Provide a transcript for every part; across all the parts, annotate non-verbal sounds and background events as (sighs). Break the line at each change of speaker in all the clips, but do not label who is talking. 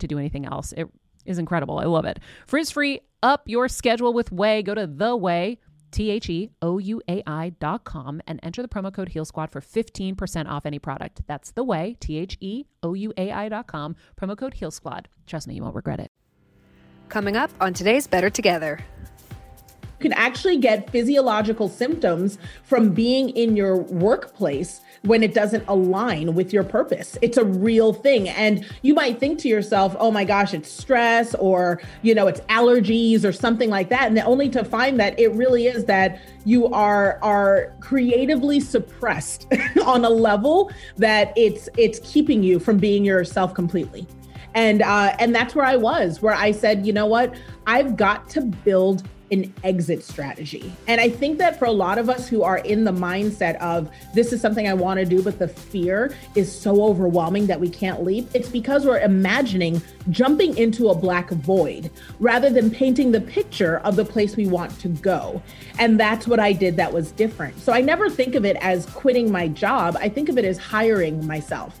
to do anything else. It is incredible. I love it. Frizz free, up your schedule with Ouai. Go to the Ouai. T H E O U A I dot com and enter the promo code Heal Squad for 15% off any product. That's the Ouai, T H E O U A I dot com, promo code Heal Squad. Trust me, you won't regret it.
Coming up on today's Better Together.
You can actually get physiological symptoms from being in your workplace when it doesn't align with your purpose. It's a real thing. And you might think to yourself, oh my gosh, it's stress or, you know, it's allergies or something like that. And only to find that it really is that you are are creatively suppressed (laughs) on a level that it's it's keeping you from being yourself completely and uh, and that's where I was, where I said, you know what, I've got to build an exit strategy. And I think that for a lot of us who are in the mindset of this is something I want to do, but the fear is so overwhelming that we can't leap, it's because we're imagining jumping into a black void rather than painting the picture of the place we want to go. And that's what I did that was different. So I never think of it as quitting my job, I think of it as hiring myself.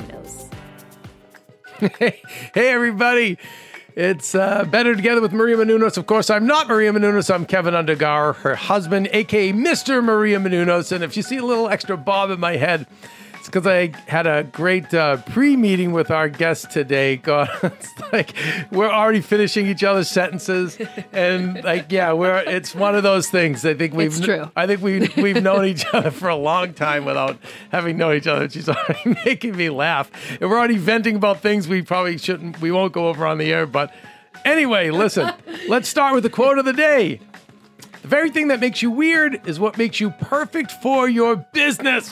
Menounos.
hey, everybody. It's uh, Better Together with Maria Menounos. Of course, I'm not Maria Menounos. I'm Kevin Undergaro, her husband, aka Mr. Maria Menounos. And if you see a little extra bob in my head, it's because I had a great uh, pre-meeting with our guest today. (laughs) God, it's like we're already finishing each other's sentences, and like yeah, we're it's one of those things. I think we've. I think we we've known each other for a long time without having known each other. She's (laughs) already making me laugh, and we're already venting about things we probably shouldn't. We won't go over on the air, but anyway, listen. let's start with the quote of the day. The very thing that makes you weird is what makes you perfect for your business.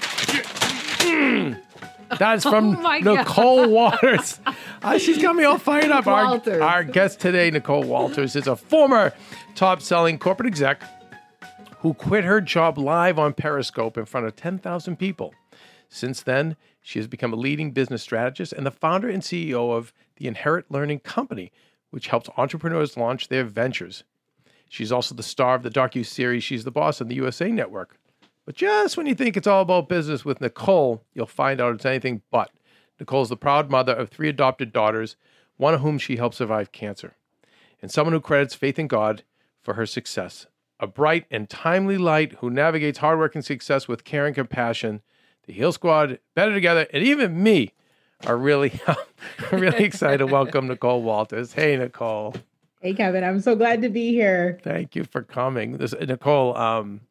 That's from (laughs)
Oh God.
Nicole Walters. Uh, she's got me all fired up. Our, our guest today, Nicole Walters, is a former top selling corporate exec who quit her job live on Periscope in front of 10,000 people. Since then, she has become a leading business strategist and the founder and CEO of the Inherit Learning Company, which helps entrepreneurs launch their ventures. She's also the star of the docu-series She's the Boss on the USA Network. But just when you think it's all about business with Nicole, you'll find out it's anything but. Nicole's the proud mother of three adopted daughters, one of whom she helped survive cancer, and someone who credits faith in God for her success. A bright and timely light who navigates hard work and success with care and compassion. The Heal Squad, Better Together, and even me are really, (laughs) really excited to welcome Nicole Walters. Hey, Nicole.
Hey, Kevin. I'm so glad to be here.
Thank you for coming. This, Nicole, um,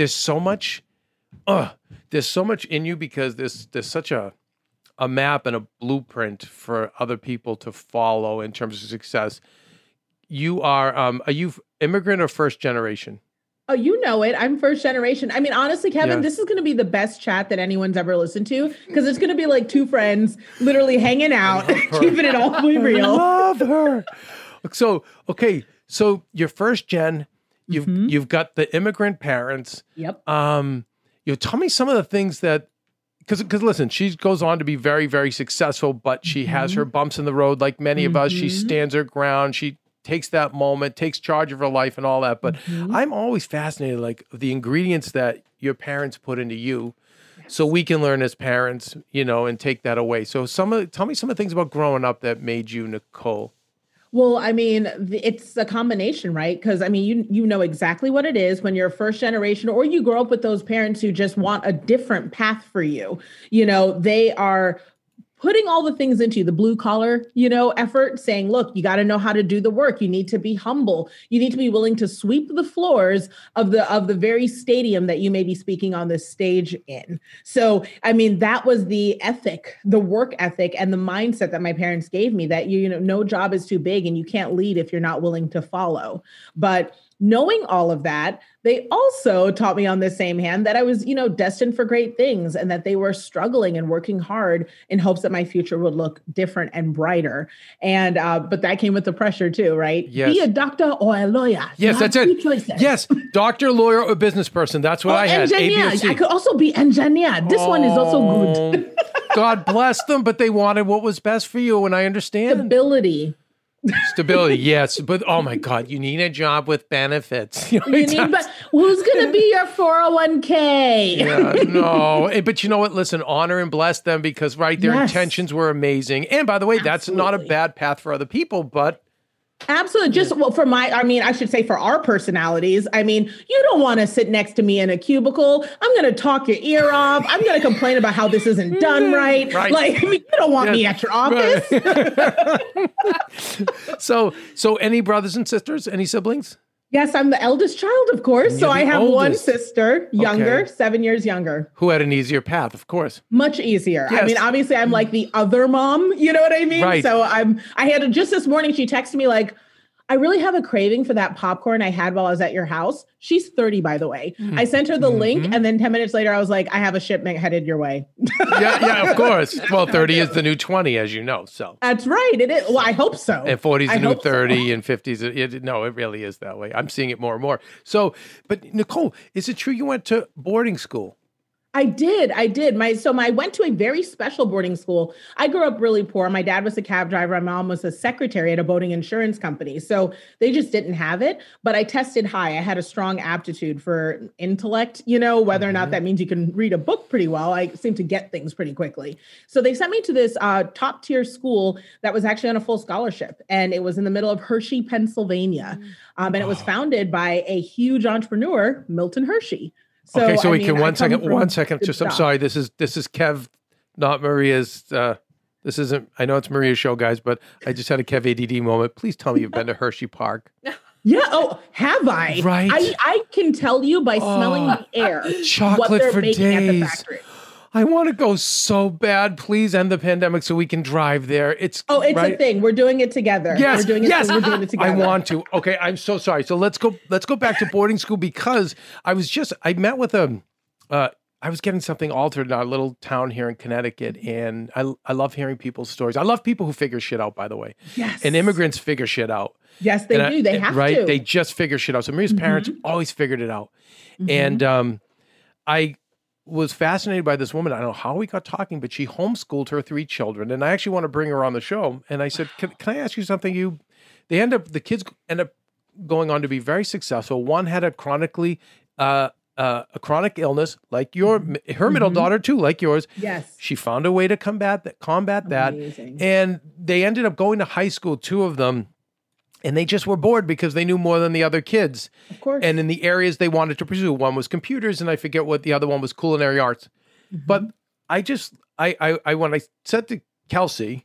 there's so much, uh, there's so much in you because there's there's such a a map and a blueprint for other people to follow in terms of success. You are um, are you immigrant or first generation?
Oh, you know it. I'm first generation. I mean, honestly, Kevin, this is going to be the best chat that anyone's ever listened to because it's going to be like two friends literally hanging out, (laughs) keeping it all way
I
real.
love her. So okay, so you're first gen. You've
Mm-hmm.
you've got the immigrant parents.
Yep.
Um, you know, tell me some of the things that because because listen, she goes on to be very very successful, but she has
Mm-hmm.
her bumps in the road, like many of us. She stands her ground. She takes that moment, takes charge of her life, and all that. But
Mm-hmm.
I'm always fascinated, like the ingredients that your parents put into you. So we can learn as parents, you know, and take that away. So some of tell me some of the things about growing up that made you Nicole.
Well, I mean, it's a combination, right? Because I mean, you you know exactly what it is when you're first generation, or you grow up with those parents who just want a different path for you. You know, they are putting all the things into you, the blue collar, you know, effort, saying, look, you got to know how to do the work. You need to be humble. You need to be willing to sweep the floors of the of the very stadium that you may be speaking on this stage in. So, I mean, that was the ethic, the work ethic and the mindset that my parents gave me that you, you know, no job is too big and you can't lead if you're not willing to follow. But knowing all of that, they also taught me on the same hand that I was, you know, destined for great things and that they were struggling and working hard in hopes that my future would look different and brighter. And uh, but that came with the pressure too, right?
Yes.
Be a doctor or a lawyer.
Yes, that's it.
choices.
Yes, doctor, lawyer, or business person. That's what
Or
I had.
Engineer. I could also be engineer. This one is also good.
Oh, God bless them, but they wanted what was best for you, and I (laughs) understand.
Stability.
Stability, yes, but oh my God, you need a job with benefits. You, (laughs) know,
You need, but who's going to be your 401k?
yeah, (laughs) no, Eh, but you know what? Listen, honor and bless them because right, their
Yes.
intentions were amazing. And by the way, that's not a bad path for other people, but
Absolutely. Just well, for my, I mean, I should say for our personalities. I mean, you don't want to sit next to me in a cubicle. I'm going to talk your ear (laughs) off. I'm going to complain about how this isn't done right.
Right.
Like, I (laughs) mean, you don't want me at your office. (laughs)
so so any brothers and sisters, any siblings?
Yes, I'm the eldest child, of course. So I have one sister, younger,
Okay.
seven years younger.
Who had an easier path, of course.
Much easier. I mean, obviously, I'm like the other mom. You know what I mean?
Right.
So I'm. I had just this morning. She texted me like, "I really have a craving for that popcorn I had while I was at your house." She's 30, by the way.
Mm-hmm.
I sent her the link, and then 10 minutes later, I was like, "I have a shipment headed your way."
Yeah, yeah, of course. (laughs) Well, 30 is the new 20, as you know. So
That's right. It is. Well, I hope so.
and 40 is
I
the new
hope so.
30 and 50 is it, no it really is that way i'm seeing it more and more so but nicole is it true you went to boarding school
I did. I did. My so my I went to a very special boarding school. I grew up really poor. My dad was a cab driver. My mom was a secretary at a boating insurance company. So they just didn't have it. But I tested high. I had a strong aptitude for intellect, you know, whether or not that means you can read a book pretty well. I seem to get things pretty quickly. So they sent me to this uh, top tier school that was actually on a full scholarship. And it was in the middle of Hershey, Pennsylvania. Um, and it was founded by a huge entrepreneur, Milton Hershey. So,
okay so
I
we
mean,
can
I
one
come
second
from
one second
good
just i'm sorry this is this is kev not maria's uh this isn't i know it's maria's show guys but i just had a kev add moment please tell me you've been to hershey park (laughs)
Yeah. Oh, have I?
Right.
I, I can tell you by smelling
Oh,
the air what
chocolate
they're
for
making at the
days. I want to go so bad please end the pandemic so we can drive there it's
Oh, it's
right?
a thing. We're doing it together.
Yes,
We're doing it.
yes.
We're doing it together.
I want to. Okay, I'm so sorry. So let's go. Let's go back to boarding school because I was just. I met with a. Uh, I was getting something altered in our little town here in Connecticut, and I I love hearing people's stories. I love people who figure shit out. By the way,
Yes.
and immigrants figure shit out.
Yes, they
And I-
do. they have
right?
to. Mm-hmm.
They just figure shit out. So Maria's parents always figured it out, and um, I was fascinated by this woman. I don't know how we got talking, but she homeschooled her three children, and I actually want to bring her on the show. And I said, "Can, can I ask you something?" You, they end up the kids end up going on to be very successful. One had a chronically uh, uh, a chronic illness like your her middle daughter too, like yours.
Yes.
She found a way to combat that, combat that,
Amazing.
and they ended up going to high school. Two of them, and they just were bored because they knew more than the other kids.
Of course.
And in the areas they wanted to pursue, one was computers, and I forget what the other one was, culinary arts.
Mm-hmm.
But I just, I, I, I, when I said to Kelsey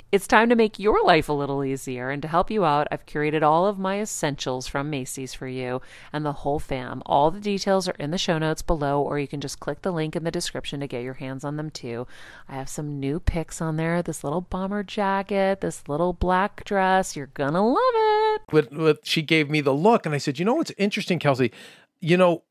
it's time to make your life a little easier. And to help you out, I've curated all of my essentials from Macy's for you and the whole fam. All the details are in the show notes below, or you can just click the link in the description to get your hands on them too. I have some new picks on there this little bomber jacket, this little black dress. You're gonna love it.
with, with she gave me the look and I said, you know what's interesting, Kelsey? You know,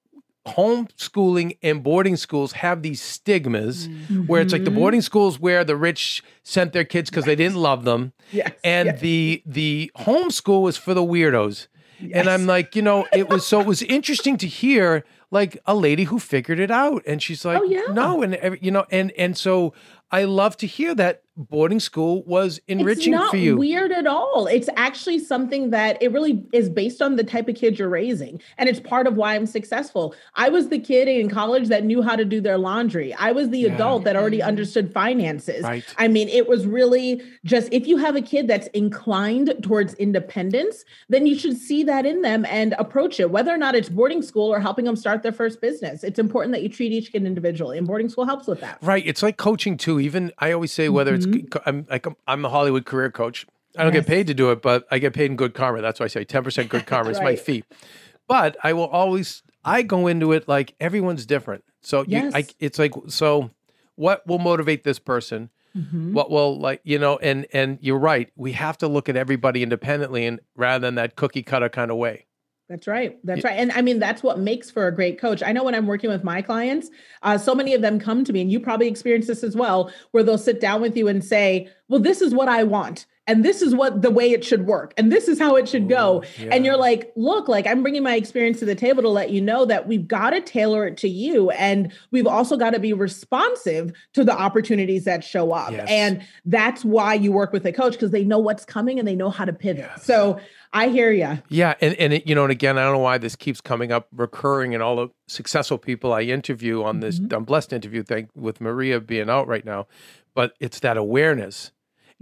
homeschooling and boarding schools have these stigmas where it's like the mm-hmm. boarding schools where the rich sent their kids because they didn't love them.
Yes,
And
yes.
the the homeschool was for the weirdos. And I'm like, you know, it was so it was interesting to hear like a lady who figured it out and she's oh, like
Oh, yeah.
no and you know and and so I love to hear that boarding school was enriching
it's not
for you.
weird at all. It's actually something that it really is based on the type of kid you're raising. And it's part of why I'm successful. I was the kid in college that knew how to do their laundry. I was the adult that already understood finances.
Right.
I mean, it was really just if you have a kid that's inclined towards independence, then you should see that in them and approach it, whether or not it's boarding school or helping them start their first business. It's important that you treat each kid individually, and boarding school helps with that.
Right. It's like coaching too. Even I always say whether it's I'm like I'm a Hollywood career coach. I don't
Mm-hmm. Yes.
get paid to do it, but I get paid in good karma. That's why I say 10% good (laughs) karma is my fee. But I will always I go into it like everyone's different. So you, I,
Yes.
it's like so what will motivate this person?
Mm-hmm.
What will like you know and and you're right. We have to look at everybody independently and rather than that cookie cutter kind of way.
That's right. That's right. And I mean, that's what makes for a great coach. I know when I'm working with my clients, uh, so many of them come to me, and you probably experience this as well, where they'll sit down with you and say, Well, this is what I want. And this is what the way it should work. And this is how it should go. And you're like, Look, like I'm bringing my experience to the table to let you know that we've got to tailor it to you. And we've also got to be responsive to the opportunities that show up.
Yes.
And that's why you work with a coach because they know what's coming and they know how to pivot. So I hear you.
Yeah, and and it, you know, and again, I don't know why this keeps coming up, recurring in all the successful people I interview on this. Mm-hmm. I'm blessed interview thing with Maria being out right now, but it's that awareness.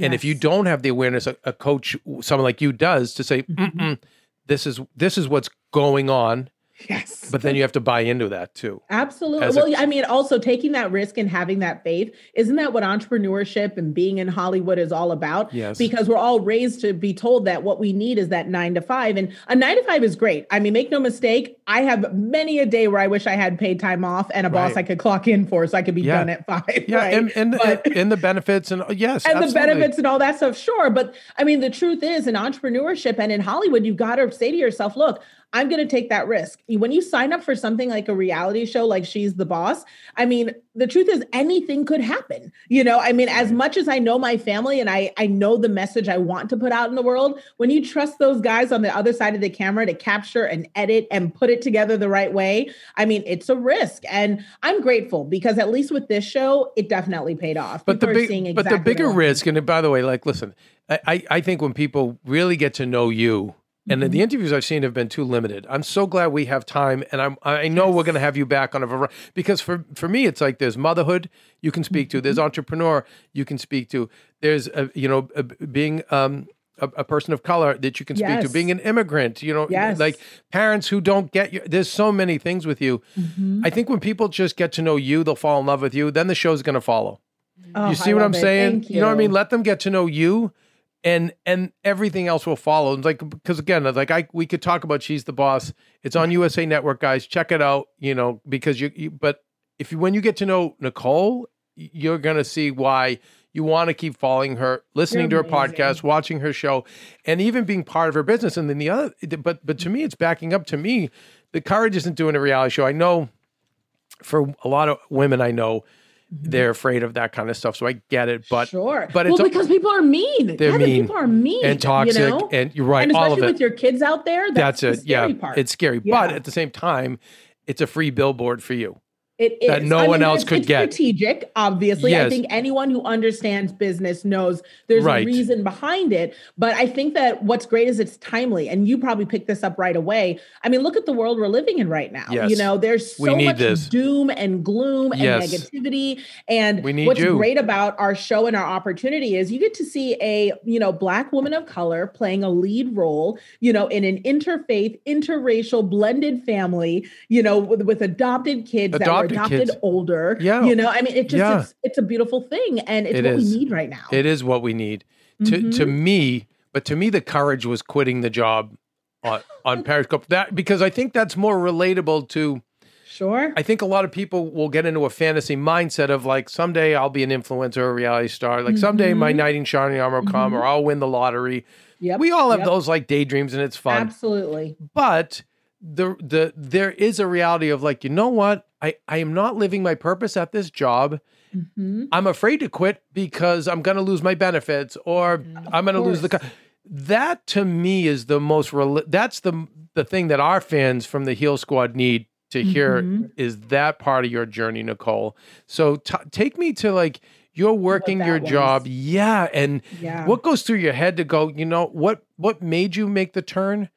And if you don't have the awareness, a, a coach, someone like you, does to say, mm-hmm. Mm-mm, "This is this is what's going on,"
Yes.
but then you have to buy into that too.
Absolutely. Well, I mean, also taking that risk and having that faith, isn't that what entrepreneurship and being in Hollywood is all about?
Yes.
Because we're all raised to be told that what we need is that nine to five. And a nine to five is great. I mean, make no mistake, I have many a day where I wish I had paid time off and a boss
Right.
I could clock in for so I could be
Yeah.
done at five.
Yeah,
right?
and and,
But-
and and the benefits and yes, (laughs)
and the benefits and all that stuff, sure. But I mean, the truth is, in entrepreneurship and in Hollywood, you've got to say to yourself, look, I'm going to take that risk. When you sign up for something like a reality show, like She's the Boss, I mean, the truth is, anything could happen. You know, I mean, as much as I know my family and I, I know the message I want to put out in the world, when you trust those guys on the other side of the camera to capture and edit and put it together the right way, I mean, it's a risk. And I'm grateful because at least with this show, it definitely paid off.
but the
People
big,
seeing
but the bigger
what I want.
risk, and by the way, like, listen, I, I think when people really get to know you, and
Mm-hmm.
the interviews I've seen have been too limited. I'm so glad we have time, and I'm I know we're going to have you back on a variety because for for me it's like there's motherhood you can speak to,
Mm-hmm.
there's entrepreneur you can speak to, there's a, you know a, being um a, a person of color that you can speak to, being an immigrant, you know,
Yes.
like parents who don't get you. There's so many things with you.
Mm-hmm.
I think when people just get to know you, they'll fall in love with you. Then the show's going to follow.
Oh,
You see
I
what I'm
it.
saying?
Thank
You. know what I mean? Let them get to know you and and everything else will follow. It's like because again, like I we could talk about she's the boss. It's on USA Network, guys. Check it out. You know because you, you but if you when you get to know Nicole, you're gonna see why you want to keep following her, listening
You're
to her podcast, watching her show, and even being part of her business. And then the other, but but to me, it's backing up. To me, the courage isn't doing a reality show. I know for a lot of women I know, Mm-hmm. they're afraid of that kind of stuff. So I get it, but
sure.
but it's
well, because people are mean.
They're
Kevin,
mean
People are mean
and toxic,
You know?
and you're right,
and
all
especially
of it.
with your kids out there. That's,
That's,
the
it. Yeah,
part.
it's scary,
Yeah.
but at the same time, it's a free billboard for you.
It is.
that no
I
one
mean,
else
it's-
could
it's
get.
Strategic, obviously.
Yes.
I think anyone who understands business knows there's
Right.
a reason behind it. But I think that what's great is it's timely, and you probably picked this up right away. I mean, look at the world we're living in right now.
Yes.
You know, there's so much
this.
doom and gloom and
Yes.
negativity. And what's
you.
great about our show and our opportunity is you get to see a you know black woman of color playing a lead role. You know, in an interfaith, interracial, blended family. You know, with, with adopted kids
Adopted
that were adopted older.
Yeah.
You know, I mean, it just
Yeah.
it's, it's a beautiful thing and it's
It
what
is.
we need right now.
It is what we need. To to
Mm-hmm.
me, but to me, the courage was quitting the job on, on Periscope. That because I think that's more relatable to.
sure.
I think a lot of people will get into a fantasy mindset of like someday I'll be an influencer or a reality star. Like someday my knight in shining armor will come, or I'll win the lottery.
Mm-hmm. Yep.
We all have
Yep.
those like daydreams, and it's fun.
Absolutely.
but the the there is a reality of like you know what i i am not living my purpose at this job
Mhm.
i'm afraid to quit because i'm going to lose my benefits or i'm going to lose the co- that to me is the most rel- that's the the thing that our fans from the heal squad need to hear
Mhm.
is that part of your journey nicole so t- take me to like you're working your
was.
job yeah and
Yeah.
what goes through your head to go you know what what made you make the turn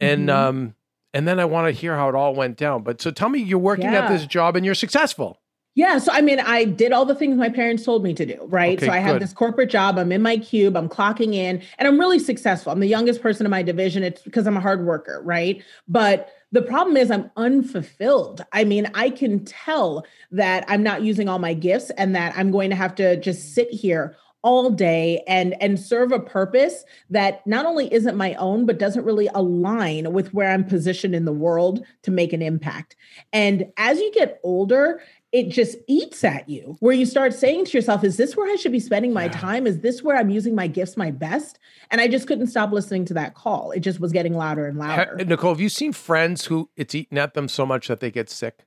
and
Mhm.
um and then i want to hear how it all went down but so tell me you're working at this job and you're successful
Yeah, so I mean, I did all the things my parents told me to do, right?
Okay,
so I have this corporate job, I'm in my cube, I'm clocking in, and I'm really successful. I'm the youngest person in my division. It's because I'm a hard worker, right? But the problem is I'm unfulfilled. I mean, I can tell that I'm not using all my gifts and that I'm going to have to just sit here all day and and serve a purpose that not only isn't my own but doesn't really align with where I'm positioned in the world to make an impact. And as you get older, it just eats at you where you start saying to yourself is this where i should be spending my time? Is this where i'm using my gifts my best? And i just couldn't stop listening to that call. It just was getting louder and louder.
Nicole have you seen friends who it's eaten at them so much that they get sick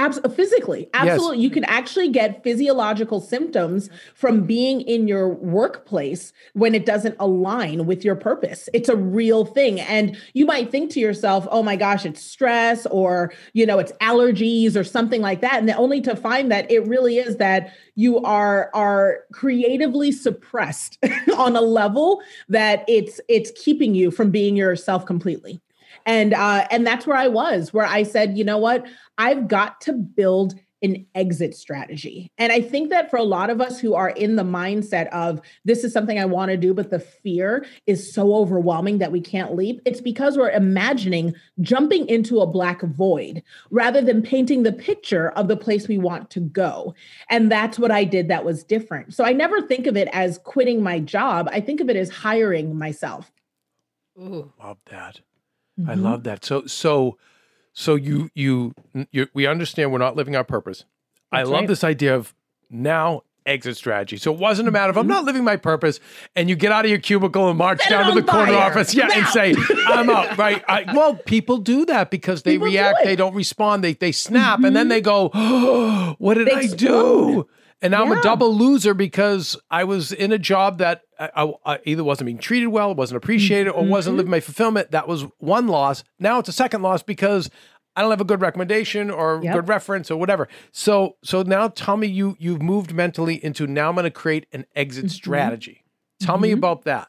Abs- physically. Absolutely. You can actually get physiological symptoms from being in your workplace when it doesn't align with your purpose. It's a real thing. And you might think to yourself oh my gosh it's stress or you know it's allergies or something like that and then only to find that it really is that you are are creatively suppressed (laughs) on a level that it's it's keeping you from being yourself completely. And uh and that's where i was where i said you know what i've got to build an exit strategy. And i think that for a lot of us who are in the mindset of this is something i want to do but the fear is so overwhelming that we can't leap it's because we're imagining jumping into a black void rather than painting the picture of the place we want to go. And that's what i did that was different. So i never think of it as quitting my job i think of it as hiring myself.
Love that. I mm-hmm. love that. So so so you you you we understand we're not living our purpose i love
right.
this idea of now exit strategy so it wasn't a matter of i'm not living my purpose and you get out of your cubicle and march
Set
down to the corner office yeah and say i'm out (laughs) right I, well people do that because they
People
react.
Mm-hmm.
they don't respond they they snap and then they go oh, (gasps) what did
They
i do
explode.
And now I'm a double loser because I was in a job that I, I- I either wasn't being treated well, wasn't appreciated, or
Mm-hmm.
wasn't living my fulfillment. That was one loss. Now it's a second loss because I don't have a good recommendation or
Yep.
good reference or whatever. So so now tell me you you've moved mentally into now I'm going to create an exit
Mm-hmm.
strategy. Tell me about that.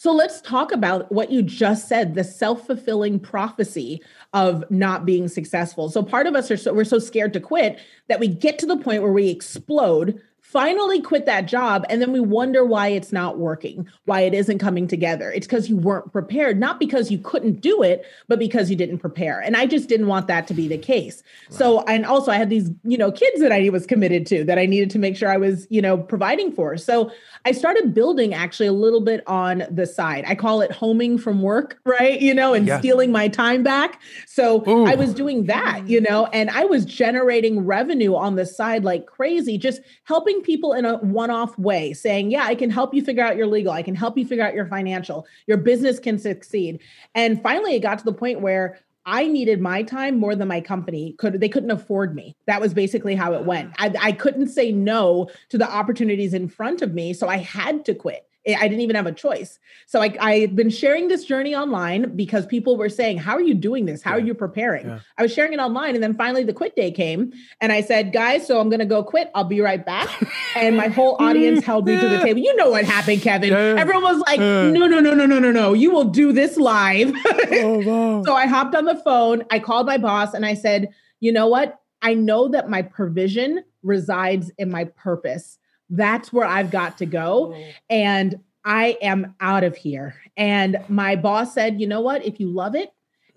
So let's talk about what you just said, the self-fulfilling prophecy of not being successful. So part of us are so we're so scared to quit that we get to the point where we explode finally quit that job and then we wonder why it's not working why it isn't coming together. It's because you weren't prepared not because you couldn't do it but because you didn't prepare and i just didn't want that to be the case. Right. so and also i had these you know kids that i was committed to that i needed to make sure i was you know providing for. So i started building actually a little bit on the side. I call it homing from work (laughs) right? You know and yeah. stealing my time back. So Ooh. i was doing that mm. you know and i was generating revenue on the side like crazy just helping helping people in a one-off way saying yeah i can help you figure out your legal i can help you figure out your financial your business can succeed and finally it got to the point where I needed my time more than my company could. They couldn't afford me. That was basically how it went. Ah. I, I couldn't say no to the opportunities in front of me, so I had to quit. I didn't even have a choice. So I, I've been sharing this journey online because people were saying, How are you doing this? How yeah. are you preparing? Yeah. I was sharing it online. And then finally the quit day came. And I said, Guys, so I'm going to go quit. I'll be right back. and my whole (laughs) audience held me to the table. You know what happened, Kevin. Yeah. Everyone was like, No, no, no, no, no, no, no. You will do this live. oh, wow. (laughs) So I hopped on the phone. I called my boss and I said, You know what? I know that my provision resides in my purpose that's where I've got to go. Oh. And I am out of here. And my boss said, you know what? If you love it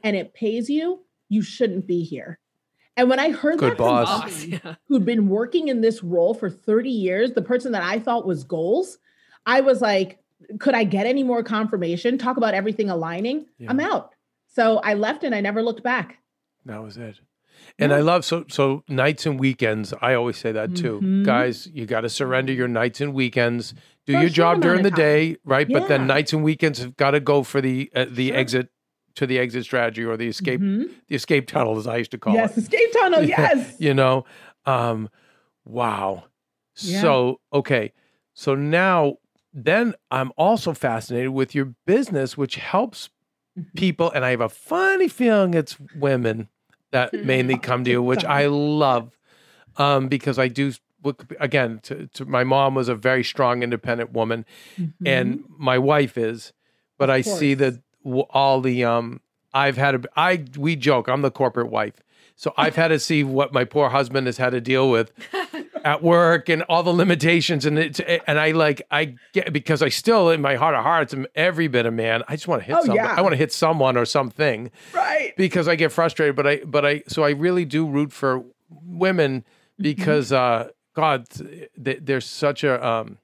and it pays you, you shouldn't be here. And when I heard Good that boss. from yeah. who'd been working in this role for 30 years, the person that I thought was goals, I was like, could I get any more confirmation? Talk about everything aligning. Yeah. I'm out. So I left and I never looked back.
That was it. And I love so so nights and weekends. I always say that too, mm-hmm. guys. You got to surrender your nights and weekends. Do for your job during the day, right? Yeah. But then nights and weekends have got to go for the uh, the sure. exit to the exit strategy or the escape mm-hmm. the escape tunnel, as I used to call
yes,
it.
Yes, escape tunnel. (laughs) Yes.
you know, um, wow. Yeah. So okay, so now then I'm also fascinated with your business, which helps mm-hmm. people, and I have a funny feeling it's women that mainly come to you, which I love um, because I do. Again, to, to, my mom was a very strong, independent woman, mm-hmm. and my wife is. But I see that all the um, I've had. A, I we joke I'm the corporate wife, so I've had to see what my poor husband has had to deal with at work and all the limitations and it's and I like I get because I still in my heart of hearts am every bit a man. I just want to hit oh, Yeah. I want to hit someone or something.
Right.
Because I get frustrated, but I but I so I really do root for women mm-hmm. because uh God they, they're such a um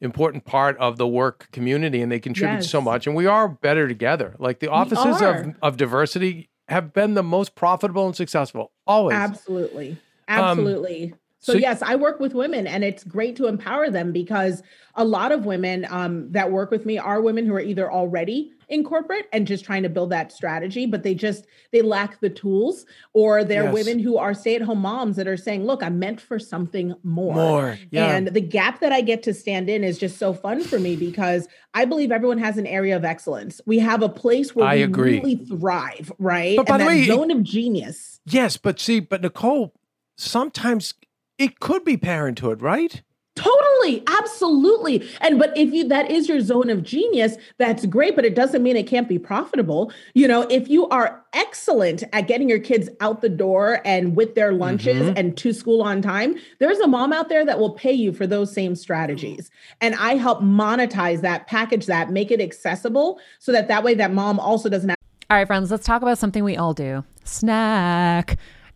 important part of the work community and they contribute yes. so much and we are better together. Like the offices of of diversity have been the most profitable and successful always.
Absolutely. Um, Absolutely. Um, so, so, yes, I work with women and it's great to empower them because a lot of women um, that work with me are women who are either already in corporate and just trying to build that strategy, but they just they lack the tools, or they're yes. women who are stay-at-home moms that are saying, look, I'm meant for something more.
More. Yeah.
And the gap that I get to stand in is just so fun for me because I believe everyone has an area of excellence. We have a place where I we agree. really thrive, right?
But by and the way,
zone of genius.
Yes, but see, but Nicole, sometimes it could be parenthood, right?
Totally, absolutely. And but if you that is your zone of genius, that's great, but it doesn't mean it can't be profitable. You know, if you are excellent at getting your kids out the door and with their lunches mm-hmm. and to school on time, there's a mom out there that will pay you for those same strategies. And I help monetize that, package that, make it accessible so that that way that mom also doesn't have
All right, friends, let's talk about something we all do. Snack.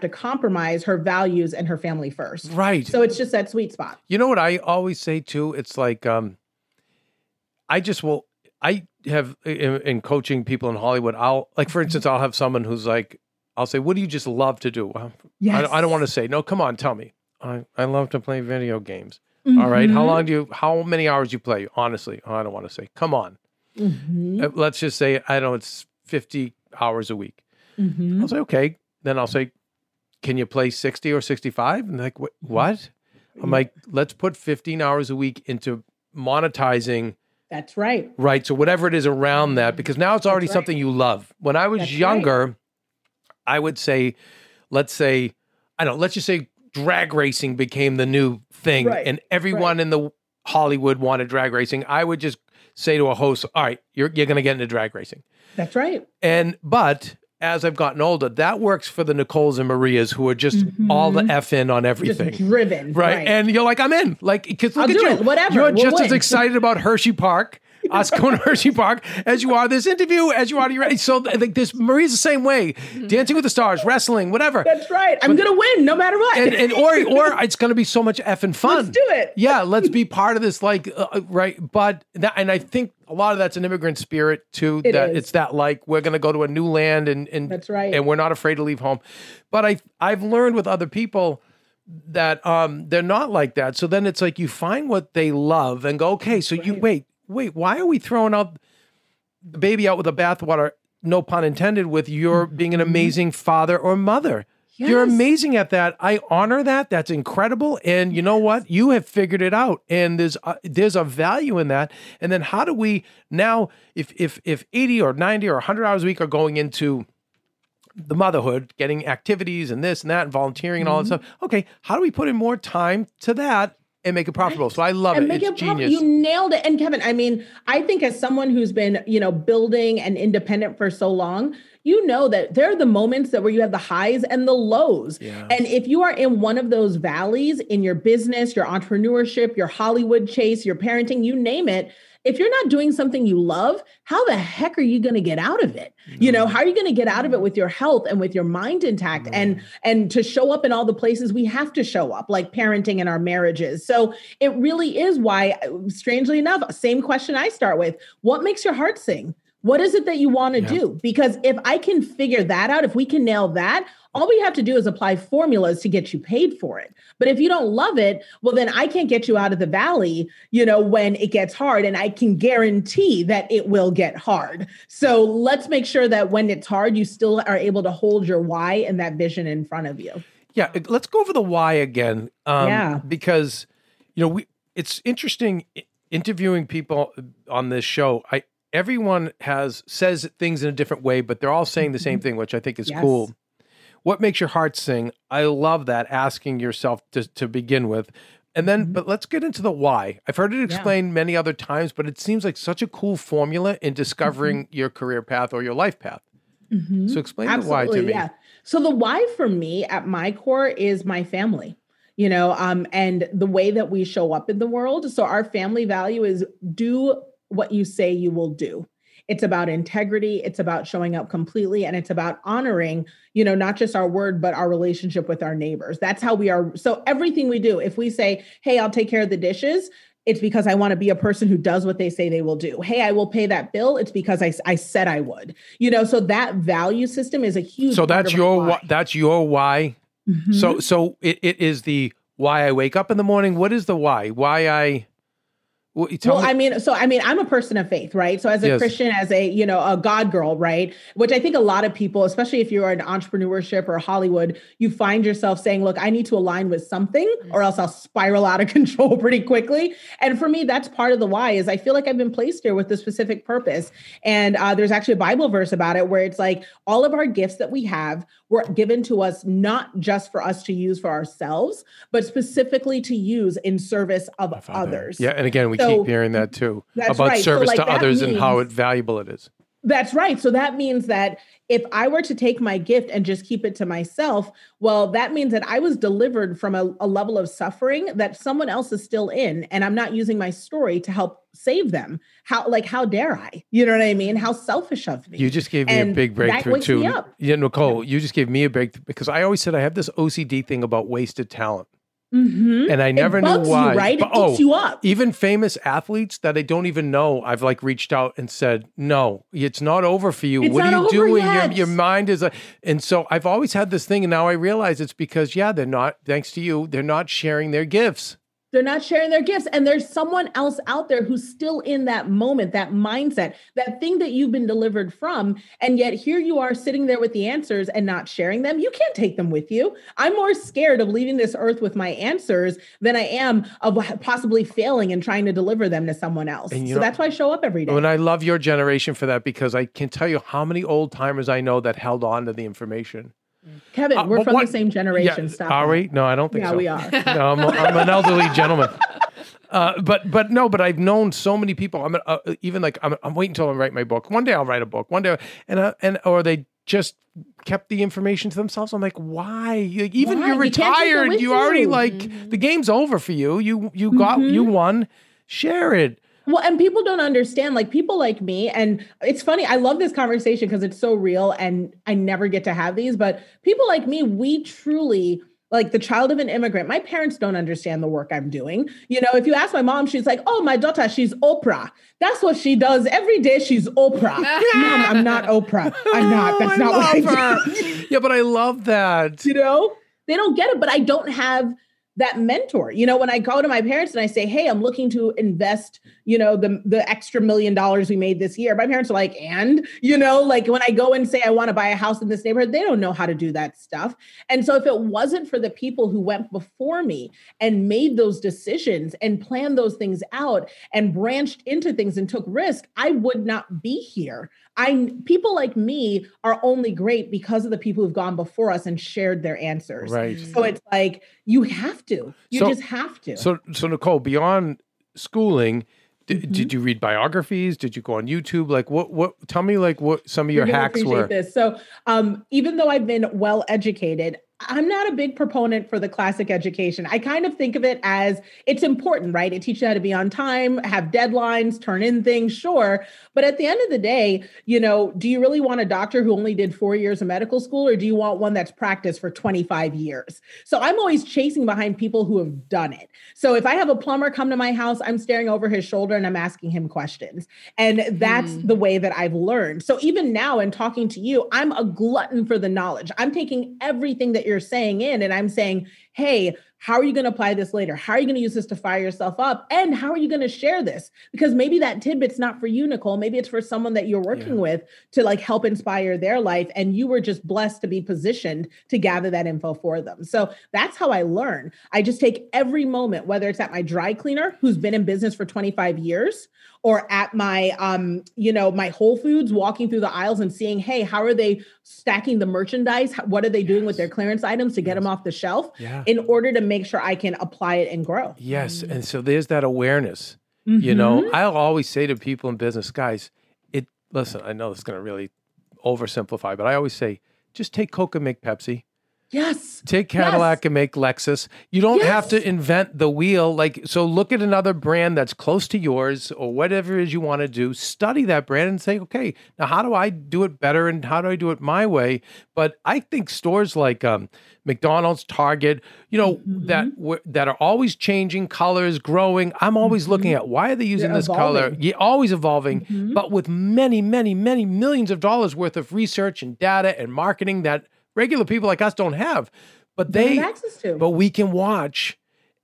to compromise her values and her family first.
Right.
So it's just that sweet spot.
You know what I always say too? It's like um I just will. I have in, in coaching people in Hollywood. I'll like, for instance, I'll have someone who's like, I'll say, "What do you just love to do?" Well, I, I don't want to say. No, come on, tell me. I I love to play video games. All right. How long do you? How many hours do you play? Honestly, oh, I don't want to say. Come on.
Mhm.
Uh, Let's just say I don't know it's fifty hours a week.
Mhm.
I'll say okay. Then I'll say, can you play sixty or sixty-five? And they're like,
Mm-hmm.
What? I'm like, let's put fifteen hours a week into monetizing.
That's right.
Right. So whatever it is around that, because now it's already
right.
something you love. When I was
That's right.
younger, I would say, let's say, I don't let's just say drag racing became the new thing
Right,
and everyone in the Hollywood wanted drag racing. I would just say to a host, all right, you're, you're going to get into drag racing.
That's right.
And, but as I've gotten older, that works for the Nicoles and Marias who are just all the F in on
Mm-hmm. Just
everything.
driven.
Right. And you're like, I'm in. Like, because look
I'll
at
do
you.
it. Whatever.
You're
We'll
just as excited about Hershey Park, us going to Hershey Park, as you are this interview, as you are your. So, like, this Marie's the same way. Dancing with the Stars, wrestling, whatever.
That's right. I'm gonna win no matter what.
And, and or or it's going to be so much effing fun.
Let's do it.
Yeah, let's be part of this. Like, uh, right? But that, and I think a lot of that's an immigrant spirit too.
It
that
is.
it's that like we're going to go to a new land and and
That's right.
and we're not afraid to leave home. But I I've learned with other people that um they're not like that. So then it's like you find what they love and go, okay, so you wait, wait, why are we throwing out the baby out with the bathwater? No pun intended. With your being an amazing father or mother. You're
Mm-hmm.
Amazing at that. I honor that. That's incredible. And you know what? You have figured it out. And there's a, there's a value in that. And then how do we now if if if 80 or 90 or 100 hours a week are going into the motherhood, getting activities and this and that and volunteering and all
Mm-hmm.
that stuff. Okay, how do we put in more time to that and make it profitable? So I love
and
it.
make
It's
it
genius.
You nailed it. And Kevin, I mean, I think as someone who's been, you know, building and independent for so long, you know that there are the moments that where you have the highs and the lows.
Yeah.
And if you are in one of those valleys in your business, your entrepreneurship, your Hollywood chase, your parenting, you name it, if you're not doing something you love, how the heck are you going to get out of it? You know, mm. how are you going to get out of it with your health and with your mind intact mm. and and to show up in all the places we have to show up, like parenting and our marriages. So it really is why, strangely enough, same question I start with: What makes your heart sing? What is it that you want to do? Because if I can figure that out, if we can nail that, all we have to do is apply formulas to get you paid for it. But if you don't love it, well, then I can't get you out of the valley, you know, when it gets hard. And I can guarantee that it will get hard. So let's make sure that when it's hard, you still are able to hold your why and that vision in front of you.
Yeah, let's go over the why again. Um,
Yeah.
because you know we it's interesting interviewing people on this show. I everyone has says things in a different way, but they're all saying the same mm-hmm. thing, which I think is
Yes.
cool. What makes your heart sing? I love that asking yourself to to begin with. And then, mm-hmm. but let's get into the why. I've heard it explained many other times, but it seems like such a cool formula in mm-hmm. discovering your career path or your life path. So explain the why to me.
Yeah. So the why for me at my core is my family. You know, um, and the way that we show up in the world. So our family value is do what you say you will do. It's about integrity, it's about showing up completely, and it's about honoring, you know, not just our word, but our relationship with our neighbors. That's how we are. So everything we do, if we say, hey, I'll take care of the dishes, it's because I want to be a person who does what they say they will do. Hey, I will pay that bill. It's because I, I said I would. You know, so that value system is a huge.
So that's your
why.
that's your why.
Mhm.
So so it, it is the why I wake up in the morning. What is the why? Why I well, you tell
well,
me,
I mean, so I mean, I'm a person of faith, right? So as a
Yes.
Christian, as a you know a God girl, right? Which I think a lot of people, especially if you're in entrepreneurship or Hollywood, you find yourself saying, "Look, I need to align with something, or else I'll spiral out of (laughs) control pretty quickly." And for me, that's part of the why. Is I feel like I've been placed here with a specific purpose. And uh, there's actually a Bible verse about it where it's like all of our gifts that we have were given to us not just for us to use for ourselves, but specifically to use in service of others.
Yeah, and again, we
So-
keep hearing that too about
right. So,
service
like,
to others and how valuable it is.
That's right. So that means that if I were to take my gift and just keep it to myself, well, that means that I was delivered from a, a level of suffering that someone else is still in, and I'm not using my story to help save them. How, like, how dare I? You know what I mean? How selfish of me.
You just gave me a big breakthrough too. Yeah, Nicole, you just gave me a breakthrough because I always said I have this OCD thing about wasted talent.
Mhm.
and I never knew why.
You, right?
But-
it
oh,
you up.
even famous athletes that I don't even know, I've like reached out and said, "No, it's not over for you.
It's
what are you doing? Your your mind is." A, and so I've always had this thing, and now I realize it's because yeah, they're not. Thanks to you, they're not sharing their gifts.
They're not sharing their gifts. And there's someone else out there who's still in that moment, that mindset, that thing that you've been delivered from. And yet here you are sitting there with the answers and not sharing them. You can't take them with you. I'm more scared of leaving this earth with my answers than I am of possibly failing and trying to deliver them to someone else. So
know-
that's why I show up every day.
And I love your generation for that because I can tell you how many old timers I know that held on to the information.
Kevin,
Uh,
we're from
what-
the same generation.
Yeah,
Stop.
are
it.
we? No, I don't think so.
Yeah,
so.
we are. (laughs)
No, I'm, I'm an elderly gentleman. (laughs) Uh, but but no, but I've known so many people. I'm uh, even like I'm, I'm waiting until I write my book. One day I'll write a book. One day, and uh, and or they just kept the information to themselves. I'm like, why? You- Even
Why?
you're
You can't take it
retired.
with
You already
you.
like the game's over for you. You you got you won. Share it.
Well, and people don't understand, like people like me, and it's funny. I love this conversation because it's so real, and I never get to have these. But people like me, we truly like the child of an immigrant. My parents don't understand the work I'm doing. You know, if you ask my mom, she's like, "Oh, my daughter, she's Oprah. That's what she does every day. She's Oprah." (laughs) mom, I'm not Oprah. I'm (laughs) not. That's
Oh,
not what I do.
yeah, but I love that.
you know they don't get it but i don't have that mentor you know when i go to my parents and i say hey i'm looking to invest you know the the extra million dollars we made this year my parents are like and you know like when i go and say i want to buy a house in this neighborhood they don't know how to do that stuff and so if it wasn't for the people who went before me and made those decisions and planned those things out and branched into things and took risk i would not be here I people like me are only great because of the people who've gone before us and shared their answers.
Right.
So it's like you have to. You
So-
just have to.
So, so Nicole, beyond schooling, d-
Mm-hmm.
did you read biographies? Did you go on YouTube? Like, what? What? Tell me, like, what some of your
You're
hacks
appreciate
were.
This. So, um, even though I've been well educated, I'm not a big proponent for the classic education. I kind of think of it as it's important, right? It teaches you how to be on time, have deadlines, turn in things, sure. But at the end of the day, you know, do you really want a doctor who only did four years of medical school, or do you want one that's practiced for 25 years? So I'm always chasing behind people who have done it. So if I have a plumber come to my house, I'm staring over his shoulder and I'm asking him questions. And that's mm. the way that I've learned. So even now, in talking to you, I'm a glutton for the knowledge. I'm taking everything that you're saying in and I'm saying, hey, how are you going to apply this later? How are you going to use this to fire yourself up? And how are you going to share this? Because maybe that tidbit's not for you, Nicole. Maybe it's for someone that you're working
Yeah.
with to like help inspire their life. And you were just blessed to be positioned to gather that info for them. So that's how I learn. I just take every moment, whether it's at my dry cleaner, who's been in business for 25 years, or at my um you know my whole foods walking through the aisles and seeing hey how are they stacking the merchandise what are they doing with their clearance items to get them off the shelf
Yeah.
in order to make sure i can apply it and grow
Yes, and so there's that awareness. You know,
Mm-hmm.
I'll always say to people in business, guys, it. Listen, I know this is going to really oversimplify, but I always say, just take Coke and make Pepsi.
Yes
Take Cadillac and make Lexus. You don't have to invent the wheel. Like, so look at another brand that's close to yours or whatever it is you want to do. Study that brand and say, okay, now how do I do it better and how do I do it my way? But I think stores like um, McDonald's, Target, you know,
Mm-hmm.
that that are always changing colors, growing. I'm always looking at why are they using
Mm-hmm. They're
this color?
evolving.
Yeah, always evolving,
Mm-hmm.
but with many, many, many millions of dollars worth of research and data and marketing that regular people like us don't have. But
They
they,
have access to.
but we can watch.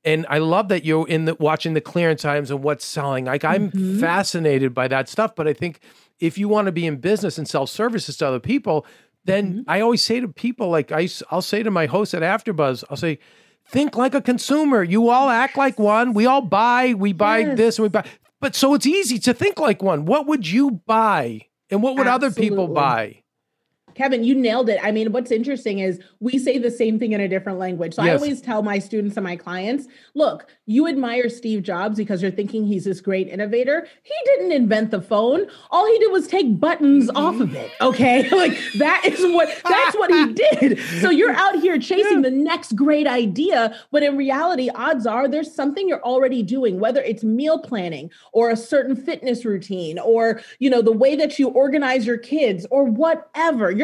And I love that you're in the watching the clearance items and what's selling. Like I'm
Mm-hmm.
fascinated by that stuff. But I think if you want to be in business and sell services to other people, then
Mm-hmm.
I always say to people, like I, I'll say to my host at AfterBuzz, I'll say, think like a consumer. You all act like one. We all buy. We buy
Yes.
this and we buy. But so it's easy to think like one. What would you buy, and what would other people buy?
Kevin, you nailed it. I mean, what's interesting is we say the same thing in a different language. So I always tell my students and my clients look, you admire Steve Jobs because you're thinking he's this great innovator. He didn't invent the phone. All he did was take buttons off of it. Okay. (laughs) like that is what that's what he (laughs) did. So you're out here chasing the next great idea. But in reality, odds are there's something you're already doing, whether it's meal planning or a certain fitness routine or, you know, the way that you organize your kids or whatever. You're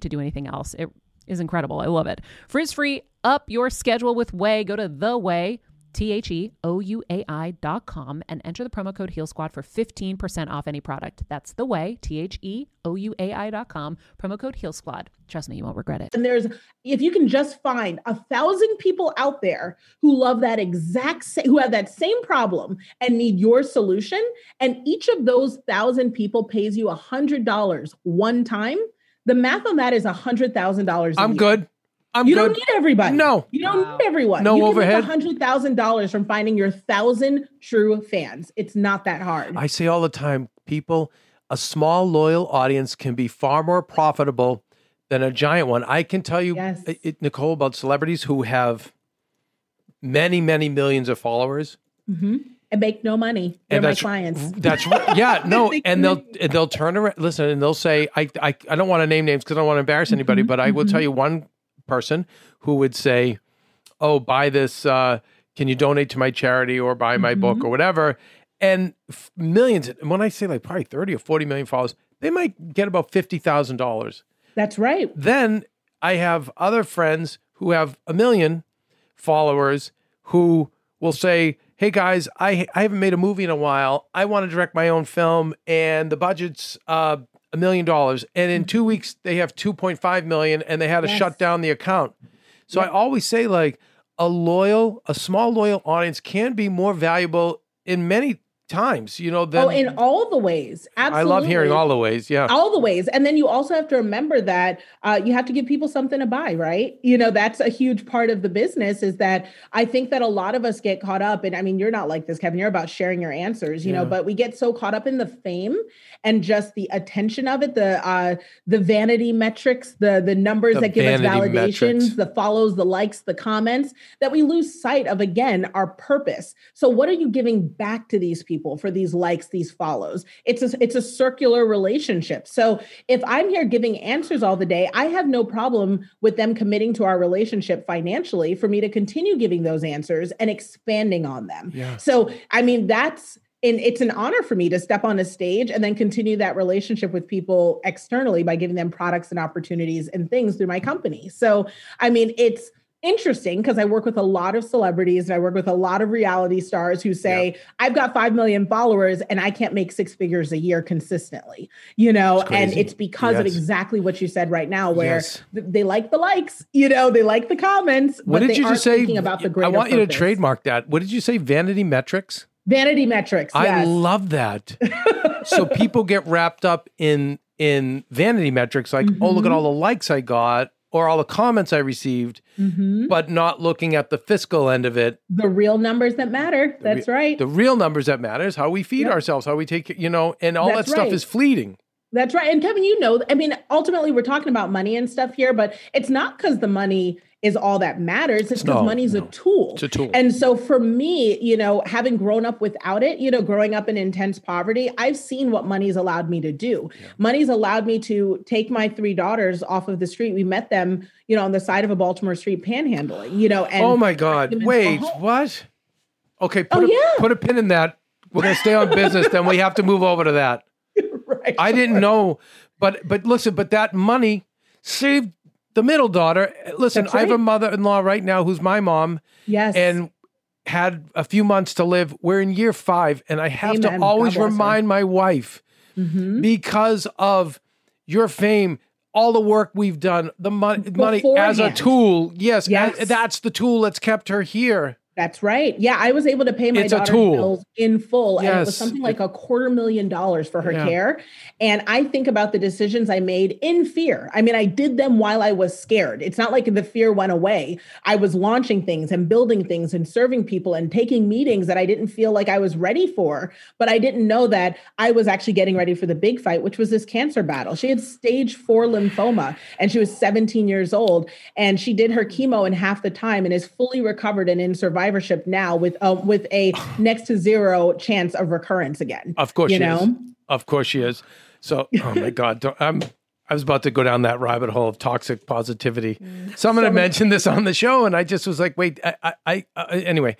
to do anything else. It is incredible. I love it. Frizz free, up your schedule with Ouai. Go to the Ouai. T H E O U A I dot com and enter the promo code Heal Squad for 15% off any product. That's the Ouai, T H E O U A I dot com, promo code Heal Squad. Trust me, you won't regret it.
And there's, if you can just find a thousand people out there who love that exact same, who have that same problem and need your solution, and each of those thousand people pays you a hundred dollars one time, the math on that is a hundred thousand dollars.
I'm good. I'm
you
good.
don't need everybody.
No.
you don't need everyone.
No
you
overhead.
Make hundred thousand dollars from finding your thousand true fans. It's not that hard.
I say all the time, people, a small loyal audience can be far more profitable than a giant one. I can tell you,
Yes.
it- it- Nicole, about celebrities who have many, many millions of followers. Mm-hmm.
And make no money. They're
And
my clients.
That's right. Yeah, no, and they'll and they'll turn around. Listen, and they'll say, I, I, I don't want to name names because I don't want to embarrass mm-hmm, anybody, but I will mm-hmm. tell you one person who would say, "Oh, buy this. Uh, can you donate to my charity or buy my book mm-hmm. or whatever?" And f- millions. And when I say like probably thirty or forty million followers, they might get about fifty thousand dollars.
That's right.
Then I have other friends who have a million followers who will say, "Hey guys, I I haven't made a movie in a while. I want to direct my own film, and the budget's uh, a million dollars. And in two weeks, they have two point five million, and they had to
Yes.
shut down the account. So I always say, like, a loyal, a small loyal audience can be more valuable in many times. You know, than
oh, in all the ways. Absolutely.
I love hearing all the ways. Yeah.
all the ways and then you also have to remember that uh, you have to give people something to buy right you know that's a huge part of the business is that i think that a lot of us get caught up and i mean you're not like this kevin you're about sharing your answers you know but we get so caught up in the fame and just the attention of it the uh the vanity metrics the the numbers
The
that give us validations
metrics.
the follows the likes the comments that we lose sight of again our purpose so what are you giving back to these people for these likes these follows it's a it's a circular relationship so if i'm here giving answers all the day i have no problem with them committing to our relationship financially for me to continue giving those answers and expanding on them
Yeah.
so i mean that's and it's an honor for me to step on a stage and then continue that relationship with people externally by giving them products and opportunities and things through my company. So, I mean, it's interesting because I work with a lot of celebrities and I work with a lot of reality stars who say, I've got 5 million followers and I can't make six figures a year consistently, you know,
It's
and it's because of exactly what you said right now, where
Yes.
th- they like the likes, you know, they like the comments,
What
but
did you just say?
about the
I want you to trademark that. What did you say? Vanity metrics.
vanity metrics.
I
yes.
love that. (laughs) so people get wrapped up in in vanity metrics, like, oh, look at mm-hmm. all the likes I got or all the comments I received,
Mhm.
but not looking at the fiscal end of it.
the real numbers that matter. That's right.
The real numbers that matter is how we feed
Yep.
ourselves, how we take, you know, and all
That's
that stuff
right.
is fleeting.
That's right. And Kevin, you know, I mean, ultimately we're talking about money and stuff here, but it's not because the money is all that matters. It's because
No,
money's a tool.
It's a tool.
And so for me, you know, having grown up without it, you know, growing up in intense poverty, I've seen what money's allowed me to do. Money's allowed me to take my three daughters off of the street. We met them, you know, on the side of a Baltimore street panhandling, you know, and
oh my God.
them into a
Wait, what? Okay, oh, put,
Oh,
a,
yeah.
put a pin in that. We're going to stay on business, then we have to move over to that. (laughs)
right.
I didn't know, but but listen, but that money saved the middle daughter. Listen,
That's
I have a mother-in-law right now who's my mom
yes.
and had a few months to live. We're in year five, and I have
Amen.
to always
bless her.
remind my wife
Mhm.
because of your fame. All the work we've done, the money, money as a tool. Yes,
Yes.
and that's the tool that's kept her here.
That's right. Yeah, I was able to pay my
It's
daughter's bills in full, and it was something like a quarter million dollars for her
Yeah.
care. And I think about the decisions I made in fear. I mean, I did them while I was scared. It's not like the fear went away. I was launching things and building things and serving people and taking meetings that I didn't feel like I was ready for. But I didn't know that I was actually getting ready for the big fight, which was this cancer battle. She had stage four lymphoma, and she was 17 years old, and she did her chemo in half the time and is fully recovered and in survivorship now with uh, with a next to zero chance of recurrence again.
Of course
you
she
know.
is. Of course she is. So, oh my God, don't, I'm. I was about to go down that rabbit hole of toxic positivity. Someone had mentioned this on the show, and I just was like, "Wait, I, I, I uh, anyway."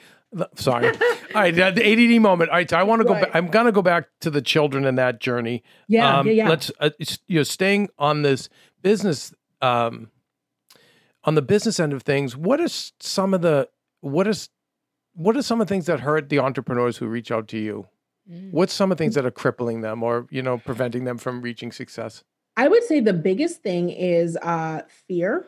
Sorry. (laughs) All right, the ADD moment. All right, so I want to go.
Right.
back. I'm gonna go back to the children in that journey.
Yeah, yeah, yeah.
Let's. Uh, you know, staying on this business, um, on the business end of things. What is some of the what is what are some of the things that hurt the entrepreneurs who reach out to you? What's some of the things that are crippling them or, you know, preventing them from reaching success?
I would say the biggest thing is uh, fear,